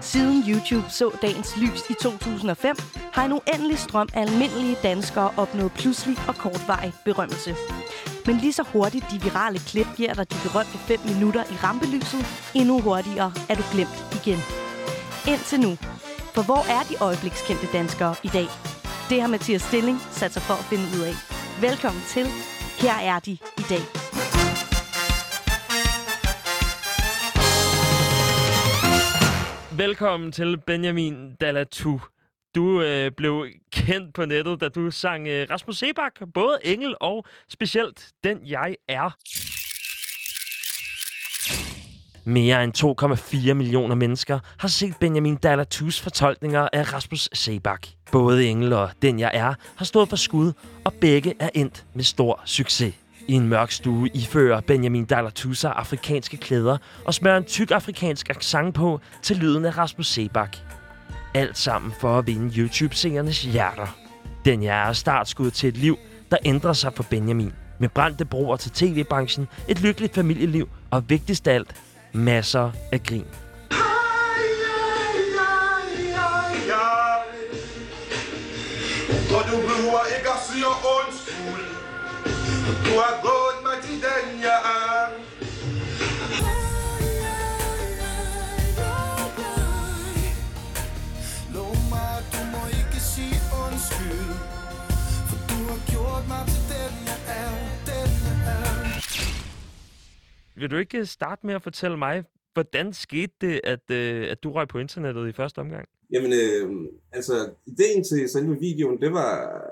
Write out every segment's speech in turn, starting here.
Siden YouTube så dagens lys i 2005, har en uendelig strøm af almindelige danskere opnået pludselig og kortvarig berømmelse. Men lige så hurtigt de virale klip giver dig de berømte 5 minutter i rampelyset, endnu hurtigere er du glemt igen. Indtil nu. For hvor er de øjeblikskendte danskere i dag? Det har Mathias Stilling sat sig for at finde ud af. Velkommen til. Her er de i dag. Velkommen til Benjamin Dalatu. Du øh, blev kendt på nettet, da du sang øh, Rasmus Sebak, både Engel og specielt Den Jeg Er. Mere end 2,4 millioner mennesker har set Benjamin Dalatus fortolkninger af Rasmus Sebak. Både Engel og Den Jeg Er har stået for skud, og begge er endt med stor succes. I en mørk stue ifører Benjamin Dallatusa afrikanske klæder og smører en tyk afrikansk accent på til lyden af Rasmus Sebak. Alt sammen for at vinde YouTube-seernes hjerter. Den jeg er startskud til et liv, der ændrer sig for Benjamin. Med brændte broer til tv-branchen, et lykkeligt familieliv og vigtigst af alt, masser af grin. Og du behøver ikke at sige ondt du har gået mig til den jeg er Lov mig, du må ikke sige undskyld For du har gjort mig til den jeg er, den jeg er Vil du ikke starte med at fortælle mig, hvordan skete det, at, øh, at du røg på internettet i første omgang? Jamen, øh, altså, ideen til selve videoen, det var,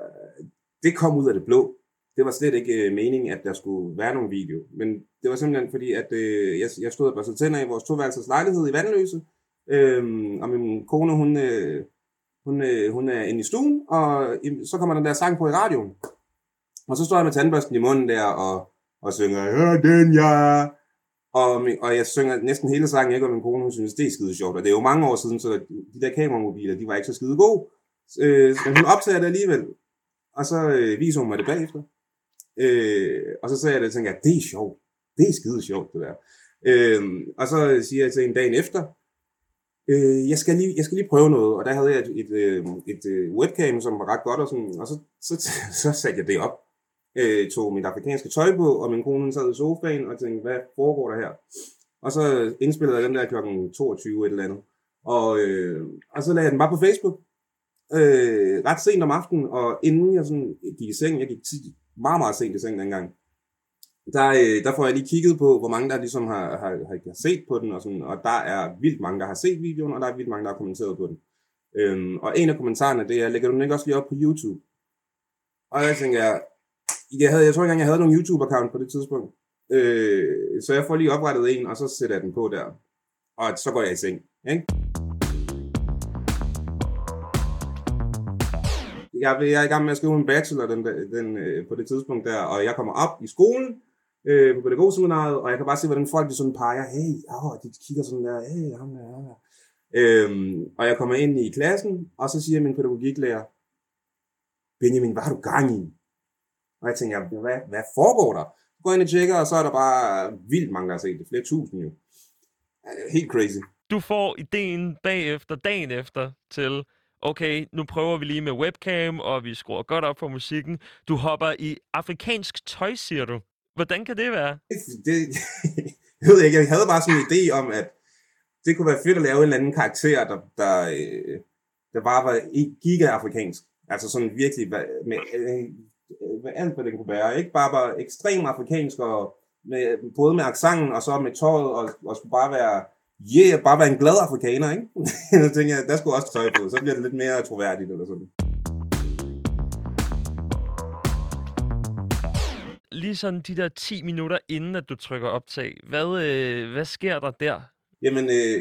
det kom ud af det blå. Det var slet ikke øh, meningen, at der skulle være nogen video. Men det var simpelthen fordi, at øh, jeg, jeg stod og børste tænder i vores toværelses lejlighed i Vandløse. Øh, og min kone, hun, øh, hun, øh, hun er inde i stuen, og i- så kommer den der sang på i radioen. Og så står jeg med tandbørsten i munden der, og, og synger, hør den ja! og, min- og jeg synger næsten hele sangen, ikke? og min kone hun synes, det er skide sjovt. Og det er jo mange år siden, så de der kameramobiler, de var ikke så skide gode. Øh, men hun optager det alligevel. Og så øh, viser hun mig det bagefter. Øh, og så sagde jeg det, og tænkte jeg, det er sjovt. Det er skide sjovt, det der. Øh, og så siger jeg til en dag efter, øh, jeg, skal lige, jeg skal lige prøve noget. Og der havde jeg et, et, øhm, et øh, webcam, som var ret godt, og, sådan, og så, så, så satte jeg det op øh, tog mit afrikanske tøj på, og min kone sad i sofaen og tænkte, hvad foregår der her? Og så indspillede jeg den der klokken 22 et eller andet. Og, øh, og så lagde jeg den bare på Facebook. Øh, ret sent om aftenen, og inden jeg sådan gik i seng, jeg gik tit, meget, meget sent i seng dengang, der, øh, der får jeg lige kigget på, hvor mange der ligesom har, har, har, set på den, og, sådan, og der er vildt mange, der har set videoen, og der er vildt mange, der har kommenteret på den. Øhm, og en af kommentarerne, det er, lægger du den ikke også lige op på YouTube? Og jeg tænker, jeg, jeg, havde, jeg tror ikke engang, jeg havde nogen YouTube-account på det tidspunkt. Øh, så jeg får lige oprettet en, og så sætter jeg den på der. Og så går jeg i seng. Ikke? Jeg, jeg er i gang med at skrive en bachelor den, den, øh, på det tidspunkt der, og jeg kommer op i skolen øh, på pædagogseminaret, og jeg kan bare se, hvordan folk de sådan peger, hey, åh, de kigger sådan der, hey, ham der, ham der. Øhm, og jeg kommer ind i klassen, og så siger min pædagogiklærer, Benjamin, hvad har du gang i? Og jeg tænker, hvad, hvad foregår der? Så går jeg ind og tjekker, og så er der bare vildt mange, der har set det. Flere tusind jo. Helt crazy. Du får ideen bagefter, dagen efter, til, okay, nu prøver vi lige med webcam, og vi skruer godt op for musikken. Du hopper i afrikansk tøj, siger du. Hvordan kan det være? Det, det, jeg ved ikke, jeg havde bare sådan en idé om, at det kunne være fedt at lave en eller anden karakter, der, der, øh, der bare var giga-afrikansk. Altså sådan virkelig med, øh, med alt, hvad det kunne være. Ikke bare var ekstrem afrikansk, og med, både med accenten og så med tøjet, og, og skulle bare være, yeah, bare være en glad afrikaner, ikke? så tænkte jeg, der skulle også tøj på, så bliver det lidt mere troværdigt eller sådan. Lige sådan de der 10 minutter inden, at du trykker optag. Hvad, øh, hvad sker der der? Jamen, øh,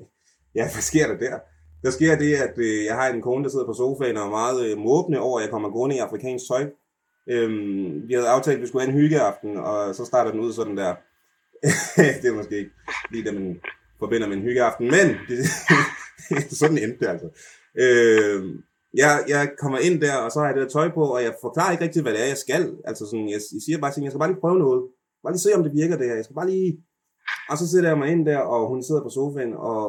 ja, hvad sker der der? Der sker det, at øh, jeg har en kone, der sidder på sofaen og er meget øh, måbende over, at jeg kommer gående i afrikansk tøj. Øhm, vi havde aftalt, at vi skulle have en hyggeaften, og så starter den ud sådan der. det er måske ikke lige det, man forbinder med en hyggeaften, men det, sådan endte det altså. Øh, jeg, jeg kommer ind der, og så har jeg det der tøj på, og jeg forklarer ikke rigtig, hvad det er, jeg skal. Altså sådan, jeg, jeg siger bare, sådan, jeg skal bare lige prøve noget. Bare lige se, om det virker det her. Jeg skal bare lige Og så sidder jeg mig ind der, og hun sidder på sofaen og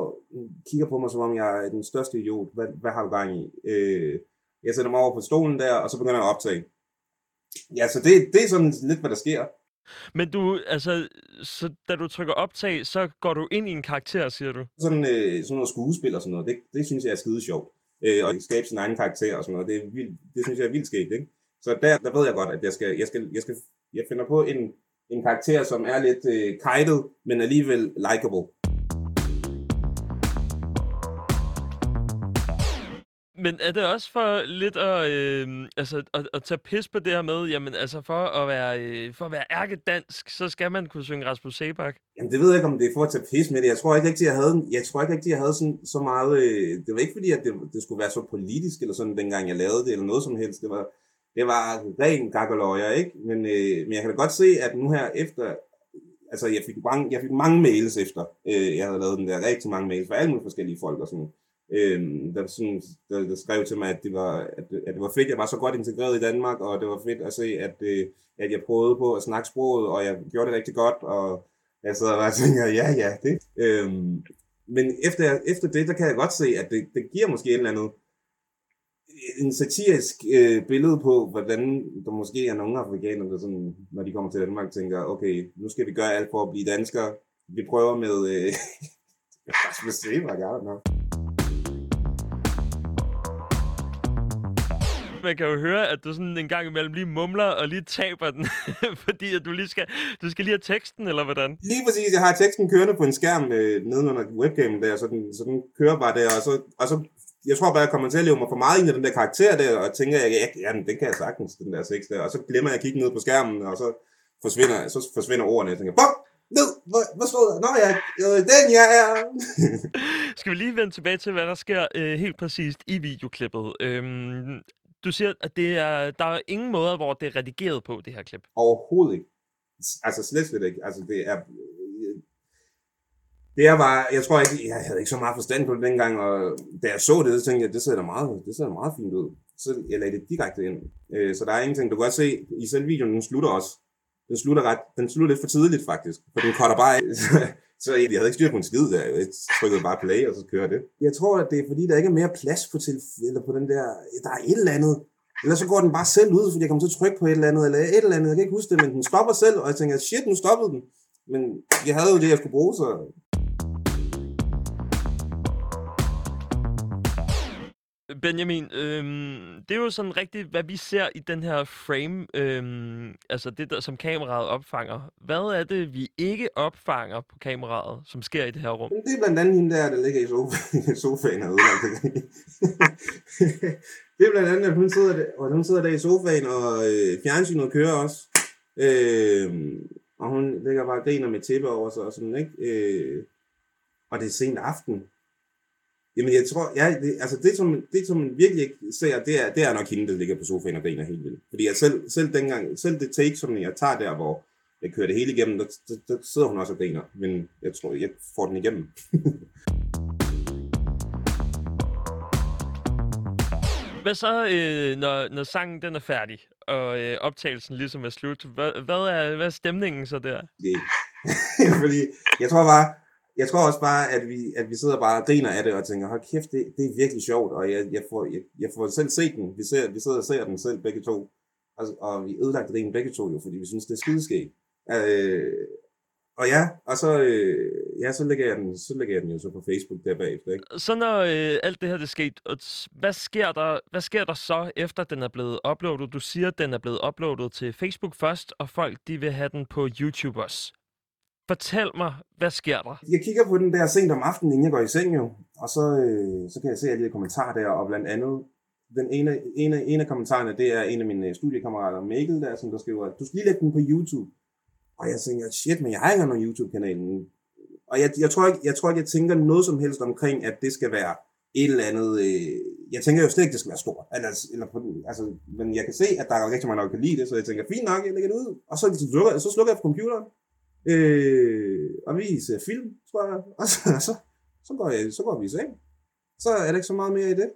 kigger på mig, som om jeg er den største idiot. Hvad, hvad har du gang i? Øh, jeg sætter mig over på stolen der, og så begynder jeg at optage. Ja, så det, det er sådan lidt, hvad der sker. Men du, altså, så da du trykker optag, så går du ind i en karakter, siger du? Sådan, øh, sådan noget skuespil og sådan noget, det, det synes jeg er skide sjovt. Øh, og skabe sin egen karakter og sådan noget, det, er vildt, det synes jeg er vildt skægt, ikke? Så der, der ved jeg godt, at jeg skal, jeg skal, jeg skal, jeg finder på en, en karakter, som er lidt øh, kajtet, men alligevel likable. Men er det også for lidt at, øh, altså, at, at tage pis på det her med, jamen altså for at være, øh, for at være ærkedansk, så skal man kunne synge Rasmus Sebak? Jamen, det ved jeg ikke, om det er for at tage pis med det. Jeg tror ikke rigtig, jeg havde, jeg tror ikke rigtig, jeg havde sådan, så meget... Øh, det var ikke fordi, at det, det skulle være så politisk eller sådan, dengang jeg lavede det, eller noget som helst. Det var, det var ren gakkeløjer, ikke? Men, øh, men jeg kan da godt se, at nu her efter... Altså, jeg fik mange, jeg fik mange mails efter, øh, jeg havde lavet den der. Rigtig mange mails fra alle mulige forskellige folk og sådan Øhm, der, sådan, der, der, skrev til mig, at det, var, at, at det var fedt, jeg var så godt integreret i Danmark, og det var fedt at se, at, øh, at jeg prøvede på at snakke sproget, og jeg gjorde det rigtig godt, og jeg sad og bare tænker, ja, ja, det. Øhm, men efter, efter det, der kan jeg godt se, at det, det giver måske et eller andet øh, en satirisk øh, billede på, hvordan der måske er nogle afrikanere, der sådan, når de kommer til Danmark, tænker, okay, nu skal vi gøre alt for at blive danskere. Vi prøver med... Øh, Rasmus Sebak, I don't know. Man kan jo høre, at du sådan en gang imellem lige mumler og lige taber den, fordi at du lige skal, du skal lige have teksten, eller hvordan? Lige præcis, jeg har teksten kørende på en skærm øh, nede under webcamen der, så den, så den kører bare der, og så, og så jeg tror bare, jeg kommer til at leve mig for meget ind i den der karakter der, og tænker, jeg, ja, ja, den kan jeg sagtens, den der tekst der, og så glemmer jeg at kigge ned på skærmen, og så forsvinder, så forsvinder ordene, jeg tænker, bum, ned, hvad, hvad stod der? Nå ja, øh, den jeg er. Skal vi lige vende tilbage til, hvad der sker øh, helt præcist i videoklippet? Øhm, du siger, at det er, der er ingen måder, hvor det er redigeret på, det her klip. Overhovedet ikke. Altså slet, slet ikke. Altså det er... Det er bare, jeg tror ikke, jeg havde ikke så meget forstand på det dengang, og da jeg så det, så tænkte jeg, det ser da meget, det ser da meget fint ud. Så jeg lagde det direkte ind. Øh, så der er ingenting, du kan godt se, i selv videoen, den slutter også. Den slutter, ret, den slutter lidt for tidligt faktisk, for den cutter bare af. Så jeg havde ikke styr på en skid der. Jeg trykkede bare play, og så kører det. Jeg tror, at det er fordi, der ikke er mere plads på, til, eller på den der... Der er et eller andet. Eller så går den bare selv ud, fordi jeg kommer til at trykke på et eller andet, eller et eller andet. Jeg kan ikke huske det, men den stopper selv, og jeg tænker, shit, nu stoppede den. Men jeg havde jo det, jeg skulle bruge, så Benjamin, øhm, det er jo sådan rigtigt, hvad vi ser i den her frame, øhm, altså det, der, som kameraet opfanger. Hvad er det, vi ikke opfanger på kameraet, som sker i det her rum? det er blandt andet hende der, der ligger i sofaen, sofaen og ødelagt. det er blandt andet, at hun sidder der, og hun sidder der i sofaen, og øh, fjernsynet kører også. Øh, og hun ligger bare og griner med tæppe over sig og sådan, ikke? Øh, og det er sent aften. Jamen, jeg tror, ja, det, altså det som, det, som man virkelig ikke ser, det er, det er nok hende, der ligger på sofaen og griner helt vildt. Fordi jeg selv, selv, dengang, selv det take, som jeg tager der, hvor jeg kører det hele igennem, der, der, der sidder hun også og griner. Men jeg tror, jeg får den igennem. Hvad så, øh, når, når sangen den er færdig, og øh, optagelsen ligesom er slut? Hvad, hvad, er, hvad er stemningen så der? Det. Fordi jeg tror bare, jeg tror også bare, at vi, at vi sidder bare og griner af det og tænker, hold kæft, det, det er virkelig sjovt, og jeg, jeg, får, jeg, jeg får selv set den. Vi, ser, vi sidder og ser den selv begge to, og, og vi ødelagt den begge to jo, fordi vi synes, det er skideskægt. Øh, og ja, og så, øh, ja, så, lægger jeg den, så lægger jeg den jo så på Facebook der bagefter. Ikke? Så når øh, alt det her det sket, og hvad sker, der, hvad sker der så, efter den er blevet uploadet? Du siger, at den er blevet uploadet til Facebook først, og folk de vil have den på YouTube også. Fortæl mig, hvad sker der? Jeg kigger på den der sent om aftenen, inden jeg går i seng jo, og så, øh, så kan jeg se alle de kommentarer der, og blandt andet, den ene, ene, ene af kommentarerne, det er en af mine studiekammerater, Mikkel, der, som der skriver, du skal lige lægge den på YouTube. Og jeg tænker, shit, men jeg har ikke nogen YouTube-kanal. Og jeg, jeg, tror ikke, jeg tror ikke, jeg tænker noget som helst omkring, at det skal være et eller andet... Øh, jeg tænker jo slet ikke, det skal være stort. Eller, eller på, altså, men jeg kan se, at der er rigtig mange, der kan lide det, så jeg tænker, fint nok, jeg lægger det ud. Og så, så, slukker, så slukker jeg på computeren, Øh, og vi ser film, tror jeg. Og så, så, så, går, jeg, så går vi i seng. Så er der ikke så meget mere i det.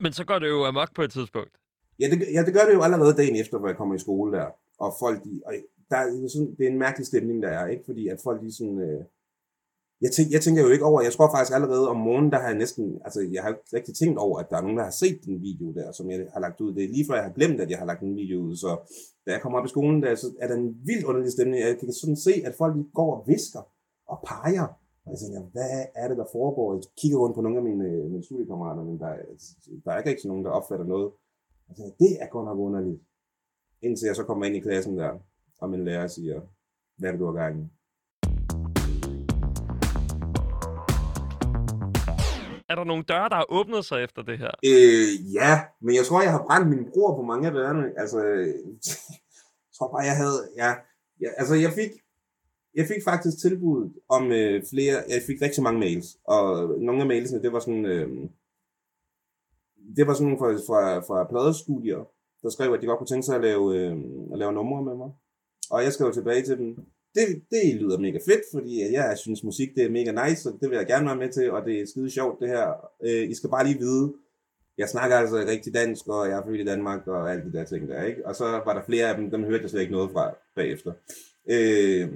Men så går det jo amok på et tidspunkt. Ja det, ja, det gør det jo allerede dagen efter, hvor jeg kommer i skole der. og folk, de, og der er sådan, det er en mærkelig stemning, der er, ikke? Fordi at folk, de sådan, øh, jeg, tænker, jeg tænker jo ikke over, jeg tror faktisk allerede om morgenen, der har jeg næsten, altså jeg har ikke rigtig tænkt over, at der er nogen, der har set den video der, som jeg har lagt ud. Det er lige før jeg har glemt, at jeg har lagt en video ud, så da jeg kommer op i skolen, der, så er der en vild underlig stemning. Jeg kan sådan se, at folk går og visker og peger. Og jeg tænker, hvad er det, der foregår? Jeg kigger rundt på nogle af mine, mine studiekammerater, men der, der er ikke rigtig nogen, der opfatter noget. Jeg tænker, det er godt nok underligt. Indtil jeg så kommer ind i klassen der, og min lærer siger, hvad er det, du har gang i? Er der nogle døre, der har åbnet sig efter det her? Øh, ja, men jeg tror, jeg har brændt min bror på mange af dørene. Altså, jeg tror bare, jeg havde... Ja, ja, altså, jeg fik, jeg fik faktisk tilbud om øh, flere... Jeg fik rigtig mange mails, og nogle af mailsene, det var sådan... Øh, det var sådan nogle fra, fra, fra pladestudier, der skrev, at de godt kunne tænke sig at lave, øh, at lave numre med mig. Og jeg skrev tilbage til dem, det, det lyder mega fedt, fordi jeg synes musik det er mega nice, og det vil jeg gerne være med til, og det er skide sjovt det her. Øh, I skal bare lige vide, jeg snakker altså rigtig dansk, og jeg er født i Danmark, og alt det der ting der, ikke? Og så var der flere af dem, dem hørte jeg slet ikke noget fra bagefter. Øh,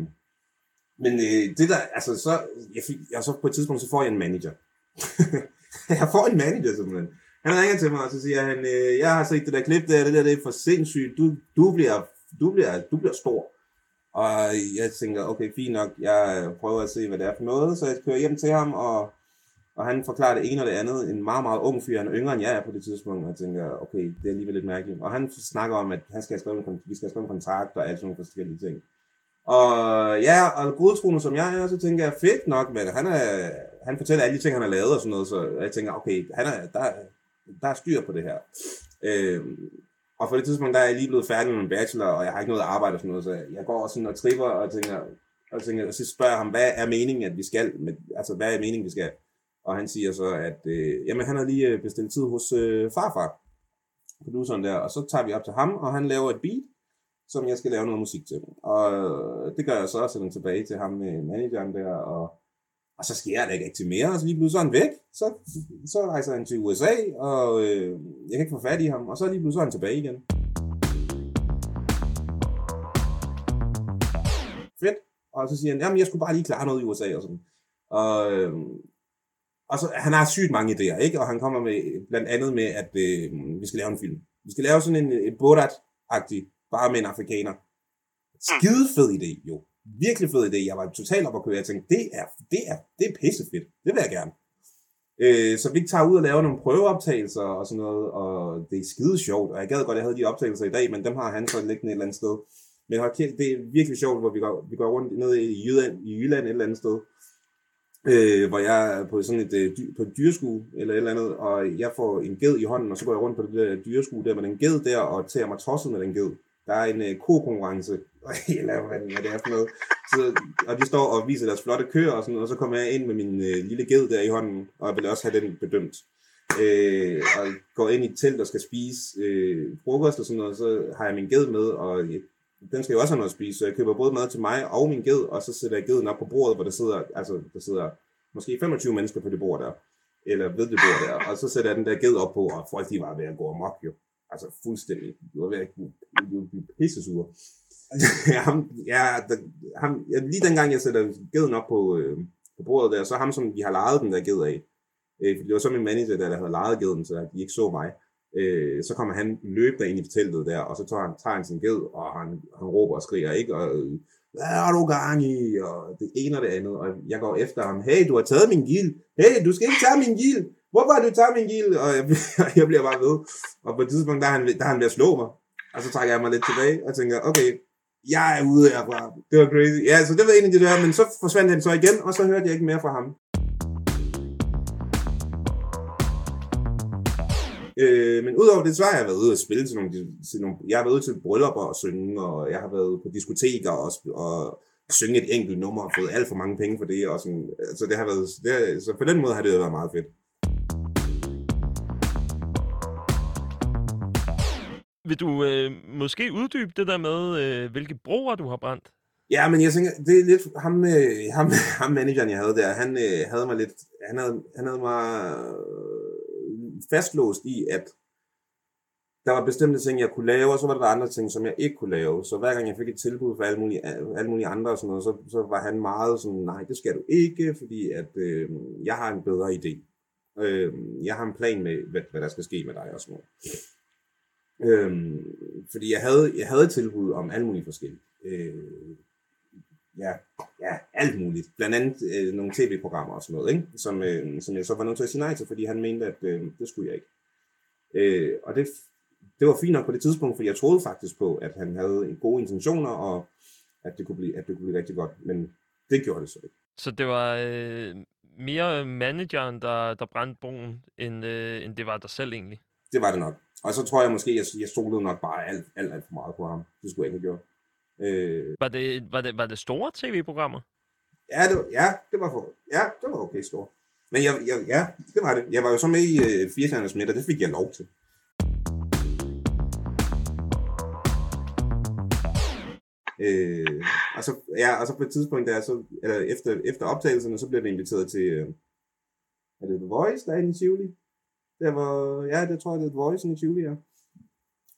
men øh, det der, altså så, jeg fik, jeg så på et tidspunkt, så får jeg en manager. jeg får en manager simpelthen. Han ringer til mig, og så siger han, øh, jeg har set det der klip der, det der det er for sindssygt, du, du, bliver, du, bliver, du bliver stor. Og jeg tænker, okay, fint nok, jeg prøver at se, hvad det er for noget, så jeg kører hjem til ham, og, og han forklarer det ene og det andet. En meget, meget ung fyr, han er yngre end jeg er på det tidspunkt, og jeg tænker, okay, det er alligevel lidt mærkeligt. Og han snakker om, at han skal skrive en, vi skal have en kontrakt og alt sådan nogle forskellige ting. Og ja, og godtroende som jeg er, så tænker jeg, fedt nok, men han, er, han fortæller alle de ting, han har lavet og sådan noget, så jeg tænker, okay, han er, der, der er styr på det her. Øh, og på det tidspunkt, der er jeg lige blevet færdig med min bachelor, og jeg har ikke noget arbejde og sådan noget, så jeg går sådan og tripper og tænker, og, tænker, og så spørger jeg ham, hvad er meningen, at vi skal? Med, altså, hvad er meningen, vi skal? Og han siger så, at øh, jamen, han har lige øh, bestilt tid hos øh, farfar, produceren der, og så tager vi op til ham, og han laver et beat, som jeg skal lave noget musik til. Og øh, det gør jeg så, og sender tilbage til ham med manageren der, og, og så sker der ikke rigtig mere, og så lige pludselig er han væk. Så, så rejser han til USA, og øh, jeg kan ikke få fat i ham, og så lige pludselig er han tilbage igen. Fedt. Og så siger han, jamen jeg skulle bare lige klare noget i USA og sådan. Og, øh, og så, han har sygt mange idéer, ikke? Og han kommer med, blandt andet med, at øh, vi skal lave en film. Vi skal lave sådan en, en Borat-agtig, bare med en afrikaner. Skide fed idé, jo. Virkelig fed idé. Jeg var totalt op at køre. Jeg tænkte, det er, det er, det er pissefedt. Det vil jeg gerne. Øh, så vi tager ud og laver nogle prøveoptagelser og sådan noget, og det er skide sjovt. Og jeg gad godt, at jeg havde de optagelser i dag, men dem har han så liggende et eller andet sted. Men hold kæft, det er virkelig sjovt, hvor vi går, vi går rundt ned i Jylland, i Jylland et eller andet sted, øh, hvor jeg er på sådan et, øh, dy- på et dyreskue eller et eller andet, og jeg får en ged i hånden, og så går jeg rundt på det der dyreskue der med den ged der, og tager mig tosset med den ged. Der er en øh, ko-konkurrence, eller hvad det er for noget. Så, og de står og viser deres flotte køer og sådan og så kommer jeg ind med min øh, lille ged der i hånden, og jeg vil også have den bedømt. Øh, og går ind i et telt og skal spise øh, frokost og sådan noget, så har jeg min ged med, og øh, den skal jo også have noget at spise, så jeg køber både mad til mig og min ged, og så sætter jeg geden op på bordet, hvor der sidder, altså, der sidder måske 25 mennesker på det bord der, eller ved det bord der, og så sætter jeg den der ged op på, og folk de var ved at gå amok jo. Altså fuldstændig. De var ved at blive, blive pissesure. ham, ja, der, ham, ja, lige dengang jeg sætter geden op på, øh, på bordet der, så ham, som vi har lejet den der ged af, øh, for det var så min manager, der, der havde lejet geden, så de ikke så mig, øh, så kommer han løbende ind i teltet der, og så tager han, tager han sin ged, og han, han råber og skriger, ikke? Og, øh, hvad har du gang i? Og det ene og det andet, og jeg går efter ham, hey, du har taget min gil, hey, du skal ikke tage min gil, hvorfor har du taget min gil? Og jeg, jeg bliver bare ved, og på et tidspunkt, der er han, der er han ved at slå mig, og så trækker jeg mig lidt tilbage, og tænker, okay, jeg er ude herfra. Det var crazy. Ja, så det var egentlig det der, men så forsvandt han så igen, og så hørte jeg ikke mere fra ham. Øh, men udover det, så har jeg været ude og spille til nogle, til nogle jeg har været ude til bryllupper og synge, og jeg har været på diskoteker og, og synge et enkelt nummer og fået alt for mange penge for det. Og sådan, så det har været, det, så på den måde har det været meget fedt. Vil du øh, måske uddybe det der med, øh, hvilke broer du har brændt? Ja, men jeg tænker, det er lidt, ham, øh, ham, ham manageren, jeg havde der, han øh, havde mig lidt, han havde, han havde mig øh, fastlåst i, at der var bestemte ting, jeg kunne lave, og så var der andre ting, som jeg ikke kunne lave. Så hver gang jeg fik et tilbud fra alle mulige, alle mulige andre og sådan noget, så, så var han meget sådan, nej, det skal du ikke, fordi at, øh, jeg har en bedre idé. Øh, jeg har en plan med, hvad, hvad der skal ske med dig og sådan noget. Øh, fordi jeg havde, jeg havde tilbud om alle mulige forskellige. Øh, ja, ja, alt muligt. Blandt andet øh, nogle tv-programmer og sådan noget, ikke? Som, øh, som jeg så var nødt til at sige nej til, fordi han mente, at øh, det skulle jeg ikke. Øh, og det, det var fint nok på det tidspunkt, for jeg troede faktisk på, at han havde gode intentioner, og at det kunne blive, at det kunne blive rigtig godt. Men det gjorde det så ikke. Så det var øh, mere manageren, der, der brændte broen, end, øh, end det var dig selv egentlig? Det var det nok. Og så tror jeg måske, at jeg, jeg stolede nok bare alt, alt, alt for meget på ham. Det skulle jeg ikke have gjort. Øh, Var det, var det, var det store tv-programmer? Ja, det, ja, det var for, ja, det var okay stort. Men jeg, jeg, ja, det var det. Jeg var jo så med i øh, 80'ernes midt, og det fik jeg lov til. Øh, og, så, ja, og så på et tidspunkt, der, så, eller efter, efter optagelserne, så blev det inviteret til, øh, er det The Voice, der er i Tivoli? Der var, ja, det tror jeg, det er et Voice i Tivoli, ja.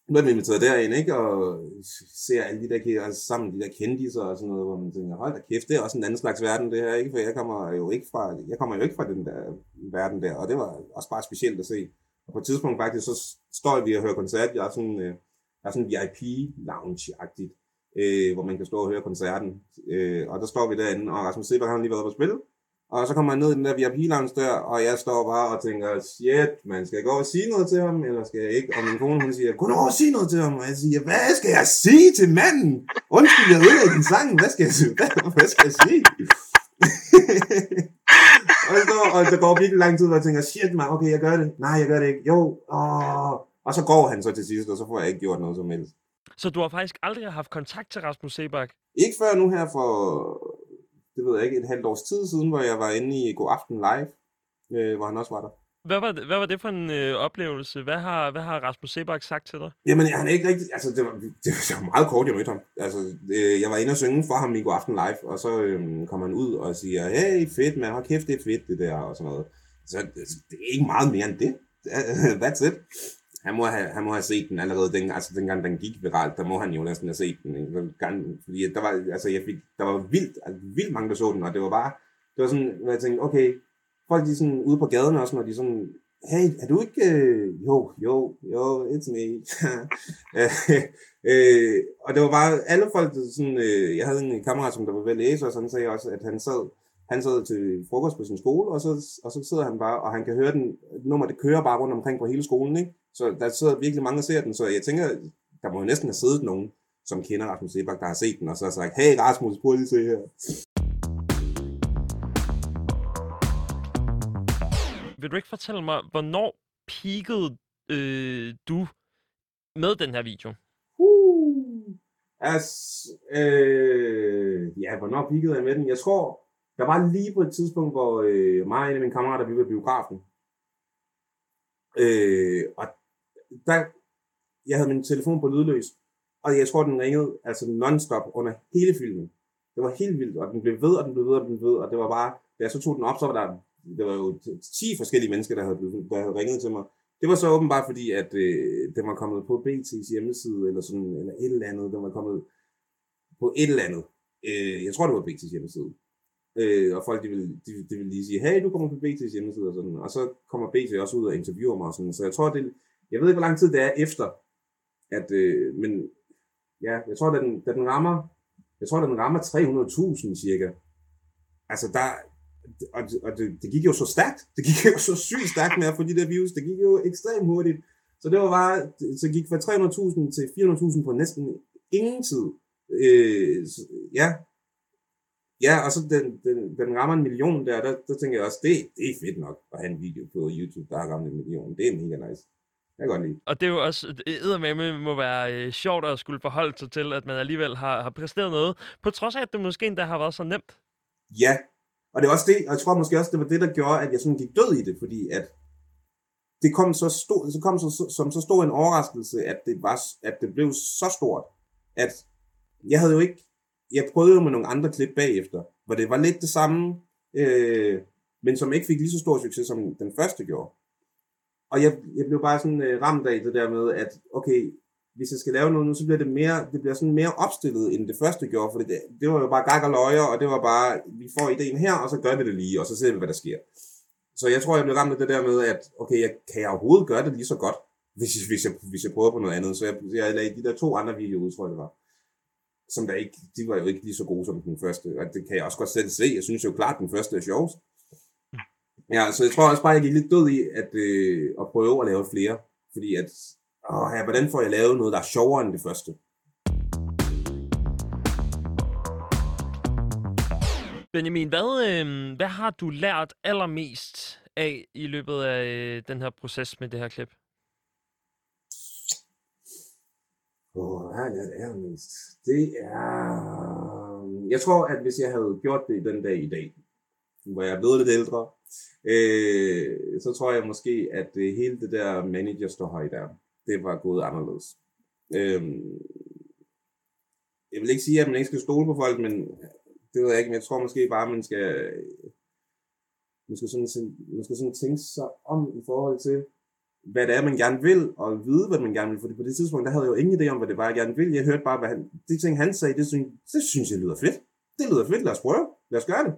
Nu er man inviteret derind, ikke? Og ser alle de der, altså sammen de der kendiser og sådan noget, hvor man tænker, hold da kæft, det er også en anden slags verden, det her, ikke? For jeg kommer jo ikke fra, jeg kommer jo ikke fra den der verden der, og det var også bare specielt at se. Og på et tidspunkt faktisk, så står vi og hører koncert, jeg er sådan, øh, der er sådan en VIP-lounge-agtigt, øh, hvor man kan stå og høre koncerten. Øh, og der står vi derinde, og Rasmus Seberg har lige været på spil. Og så kommer han ned i den der VIP-lounge der, og jeg står bare og tænker, shit, man skal jeg gå og sige noget til ham, eller skal jeg ikke? Og min kone, hun siger, gå over og sige noget til ham. Og jeg siger, hvad skal jeg sige til manden? Undskyld, jeg ødelagde din sang. Hvad skal jeg, hvad, hvad skal jeg sige? og, jeg står, og der går virkelig lang tid, hvor jeg tænker, shit man, okay, jeg gør det. Nej, jeg gør det ikke. Jo, åh. Og så går han så til sidst, og så får jeg ikke gjort noget som helst. Så du har faktisk aldrig haft kontakt til Rasmus Sebak? Ikke før nu her for, det ved jeg ikke, et halvt års tid siden, hvor jeg var inde i God Aften Live, øh, hvor han også var der. Hvad var det, hvad var det for en øh, oplevelse? Hvad har, hvad har Rasmus Sebak sagt til dig? Jamen, han er ikke rigtig, altså det var, det var meget kort, jeg mødte ham. Altså, øh, jeg var inde og synge for ham i God Aften Live, og så øh, kom han ud og siger, hey, fedt, man, hold kæft, det er fedt, det der, og sådan noget. Så altså, det er ikke meget mere end det. That's it. Han må, have, han må have set den allerede, den, altså dengang den gik viralt, der må han jo næsten have set den. Ikke? Fordi der var, altså jeg fik, der var vildt, altså vildt mange, der så den, og det var bare, det var sådan, hvor jeg tænkte, okay, folk de sådan ude på gaden også, når de sådan, hey, er du ikke, øh, jo, jo, jo, it's me. Øh, øh, og det var bare, alle folk, der sådan, øh, jeg havde en kammerat, som der var ved at læse, og så sagde sagde også, at han sad, han sad til frokost på sin skole, og så, og så sidder han bare, og han kan høre den, nummer, det kører bare rundt omkring på hele skolen, ikke? Så der sidder virkelig mange og ser den, så jeg tænker, der må jo næsten have siddet nogen, som kender Rasmus Sebak, der har set den, og så har sagt, hey Rasmus, prøv lige at se her. Vil du ikke fortælle mig, hvornår peakede øh, du med den her video? Uh, altså, øh, ja, hvornår peakede jeg med den? Jeg tror, der var lige på et tidspunkt, hvor øh, mig og en af mine kammerater, vi var i biografen. Øh, og der, jeg havde min telefon på lydløs, og jeg tror, den ringede altså non-stop under hele filmen. Det var helt vildt, og den blev ved, og den blev ved, og den blev ved, og det var bare, da jeg så tog den op, så var der, der var jo 10 forskellige mennesker, der havde, blevet- der havde ringet til mig. Det var så åbenbart fordi, at øh, den var kommet på BT's hjemmeside, eller sådan, eller et eller andet, den var kommet på et eller andet. Øh, jeg tror, det var BT's hjemmeside. Øh, og folk, de ville, de, de ville lige sige, hey, du kommer på BT's hjemmeside, og sådan. Og så kommer BT også ud og interviewer mig, og sådan. Så jeg tror, det, jeg ved ikke, hvor lang tid det er efter, at, øh, men ja, jeg tror, da den, da den rammer, jeg tror, da den rammer 300.000 cirka. Altså, der, og, og det, det, gik jo så stærkt. Det gik jo så sygt stærkt med at få de der views. Det gik jo ekstremt hurtigt. Så det var bare, så gik fra 300.000 til 400.000 på næsten ingen tid. Øh, så, ja. Ja, og så den, den, den rammer en million der, der, der tænker jeg også, det, det er fedt nok at have en video på YouTube, der har ramt en million. Det er mega nice. Jeg godt lide. Og det er jo også, eddermame må være øh, sjovt at skulle forholde sig til, at man alligevel har, har præsteret noget, på trods af, at det måske endda har været så nemt. Ja, og det er også det, og jeg tror måske også, det var det, der gjorde, at jeg sådan gik død i det, fordi at det kom så stor, så kom så, som så stor en overraskelse, at det, var, at det blev så stort, at jeg havde jo ikke, jeg prøvede jo med nogle andre klip bagefter, hvor det var lidt det samme, øh, men som ikke fik lige så stor succes, som den første gjorde og jeg, jeg blev bare sådan øh, ramt af det der med, at okay, hvis jeg skal lave noget nu, så bliver det mere, det bliver sådan mere opstillet, end det første gjorde, for det, det var jo bare gak og løjer, og det var bare, vi får ideen her, og så gør vi det lige, og så ser vi, hvad der sker. Så jeg tror, jeg blev ramt af det der med, at okay, jeg, kan jeg overhovedet gøre det lige så godt, hvis, hvis, jeg, hvis jeg prøver på noget andet. Så jeg, jeg lagde de der to andre videoer ud, tror jeg det var. Som der ikke, de var jo ikke lige så gode som den første, og det kan jeg også godt selv se. Jeg synes jo klart, den første er sjovest. Ja, så jeg tror også bare, jeg gik lidt død i at, øh, at prøve at lave flere. Fordi at, åh, ja, hvordan får jeg lavet noget, der er sjovere end det første? Benjamin, hvad, øh, hvad har du lært allermest af i løbet af øh, den her proces med det her klip? Åh, hvad har jeg lært allermest? Det er... Jeg tror, at hvis jeg havde gjort det den dag i dag, hvor jeg er blevet lidt ældre, øh, så tror jeg måske, at det, hele det der manager står højt der, det var gået anderledes. Øh, jeg vil ikke sige, at man ikke skal stole på folk, men øh, det ved jeg ikke, men jeg tror måske bare, at man skal, øh, man skal, sådan, man skal sådan tænke sig om i forhold til, hvad det er, man gerne vil, og vide, hvad man gerne vil. For på det tidspunkt, der havde jeg jo ingen idé om, hvad det var, jeg gerne vil. Jeg hørte bare, hvad han, de ting, han sagde, det synes, det synes jeg lyder fedt. Det lyder fedt, lad os prøve. Lad os gøre det.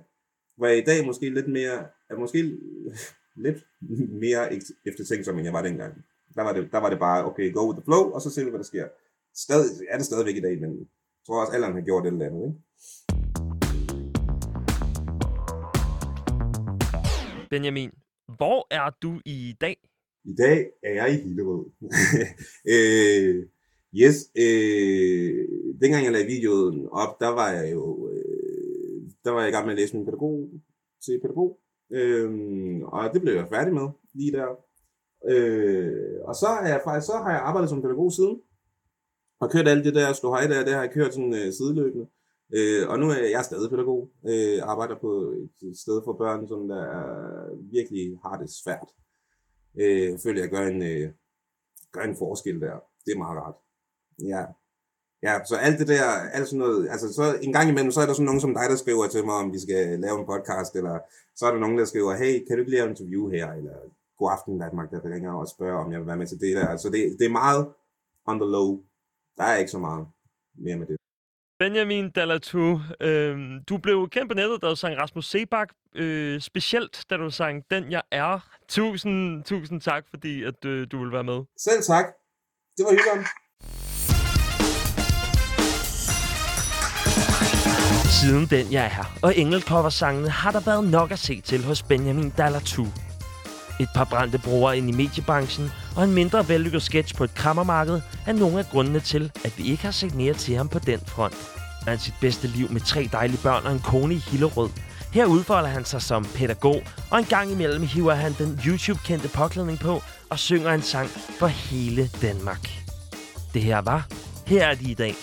Hvor jeg i dag måske lidt mere, er måske lidt mere eftertænksom, end jeg var dengang. Der var, det, der var det bare, okay, go with the flow, og så ser vi, hvad der sker. Stadig, er det stadigvæk i dag, men jeg tror også, alderen har gjort et eller andet. Ikke? Benjamin, hvor er du i dag? I dag er jeg i Hillerød. øh, yes, øh, dengang jeg lagde videoen op, der var jeg jo der var jeg i gang med at læse min pædagog til pædagog. øhm, og det blev jeg færdig med lige der. Øh, og så har jeg faktisk så har jeg arbejdet som pædagog siden. Og kørt alt det der stå hej der, det har jeg kørt sådan øh, sideløbende. Øh, og nu er jeg, stadig pædagog. Øh, arbejder på et sted for børn, som der er, virkelig har det svært øh, føler jeg gør en, øh, gør en forskel der. Det er meget rart. Ja. Ja, så alt det der, alt sådan noget, altså så en gang imellem, så er der sådan nogen som dig, der skriver til mig, om vi skal lave en podcast, eller så er der nogen, der skriver, hey, kan du ikke lave en interview her, eller god aften Danmark, der ringer og spørger, om jeg vil være med til det der. Altså det, det er meget on the low. Der er ikke så meget mere med det. Benjamin Dalatu, øh, du blev kendt på nettet, da du sang Rasmus Sebak, øh, specielt da du sang Den Jeg Er. Tusind, tusind tak, fordi at, øh, du vil være med. Selv tak. Det var hyggeligt. Siden den jeg er her, og engelcover-sangene har der været nok at se til hos Benjamin Dalatu. Et par brændte brugere ind i mediebranchen og en mindre vellykket sketch på et krammermarked er nogle af grundene til, at vi ikke har set mere til ham på den front. Han sit bedste liv med tre dejlige børn og en kone i Hillerød. Her udfolder han sig som pædagog, og en gang imellem hiver han den YouTube-kendte påklædning på og synger en sang for hele Danmark. Det her var Her er de i dag.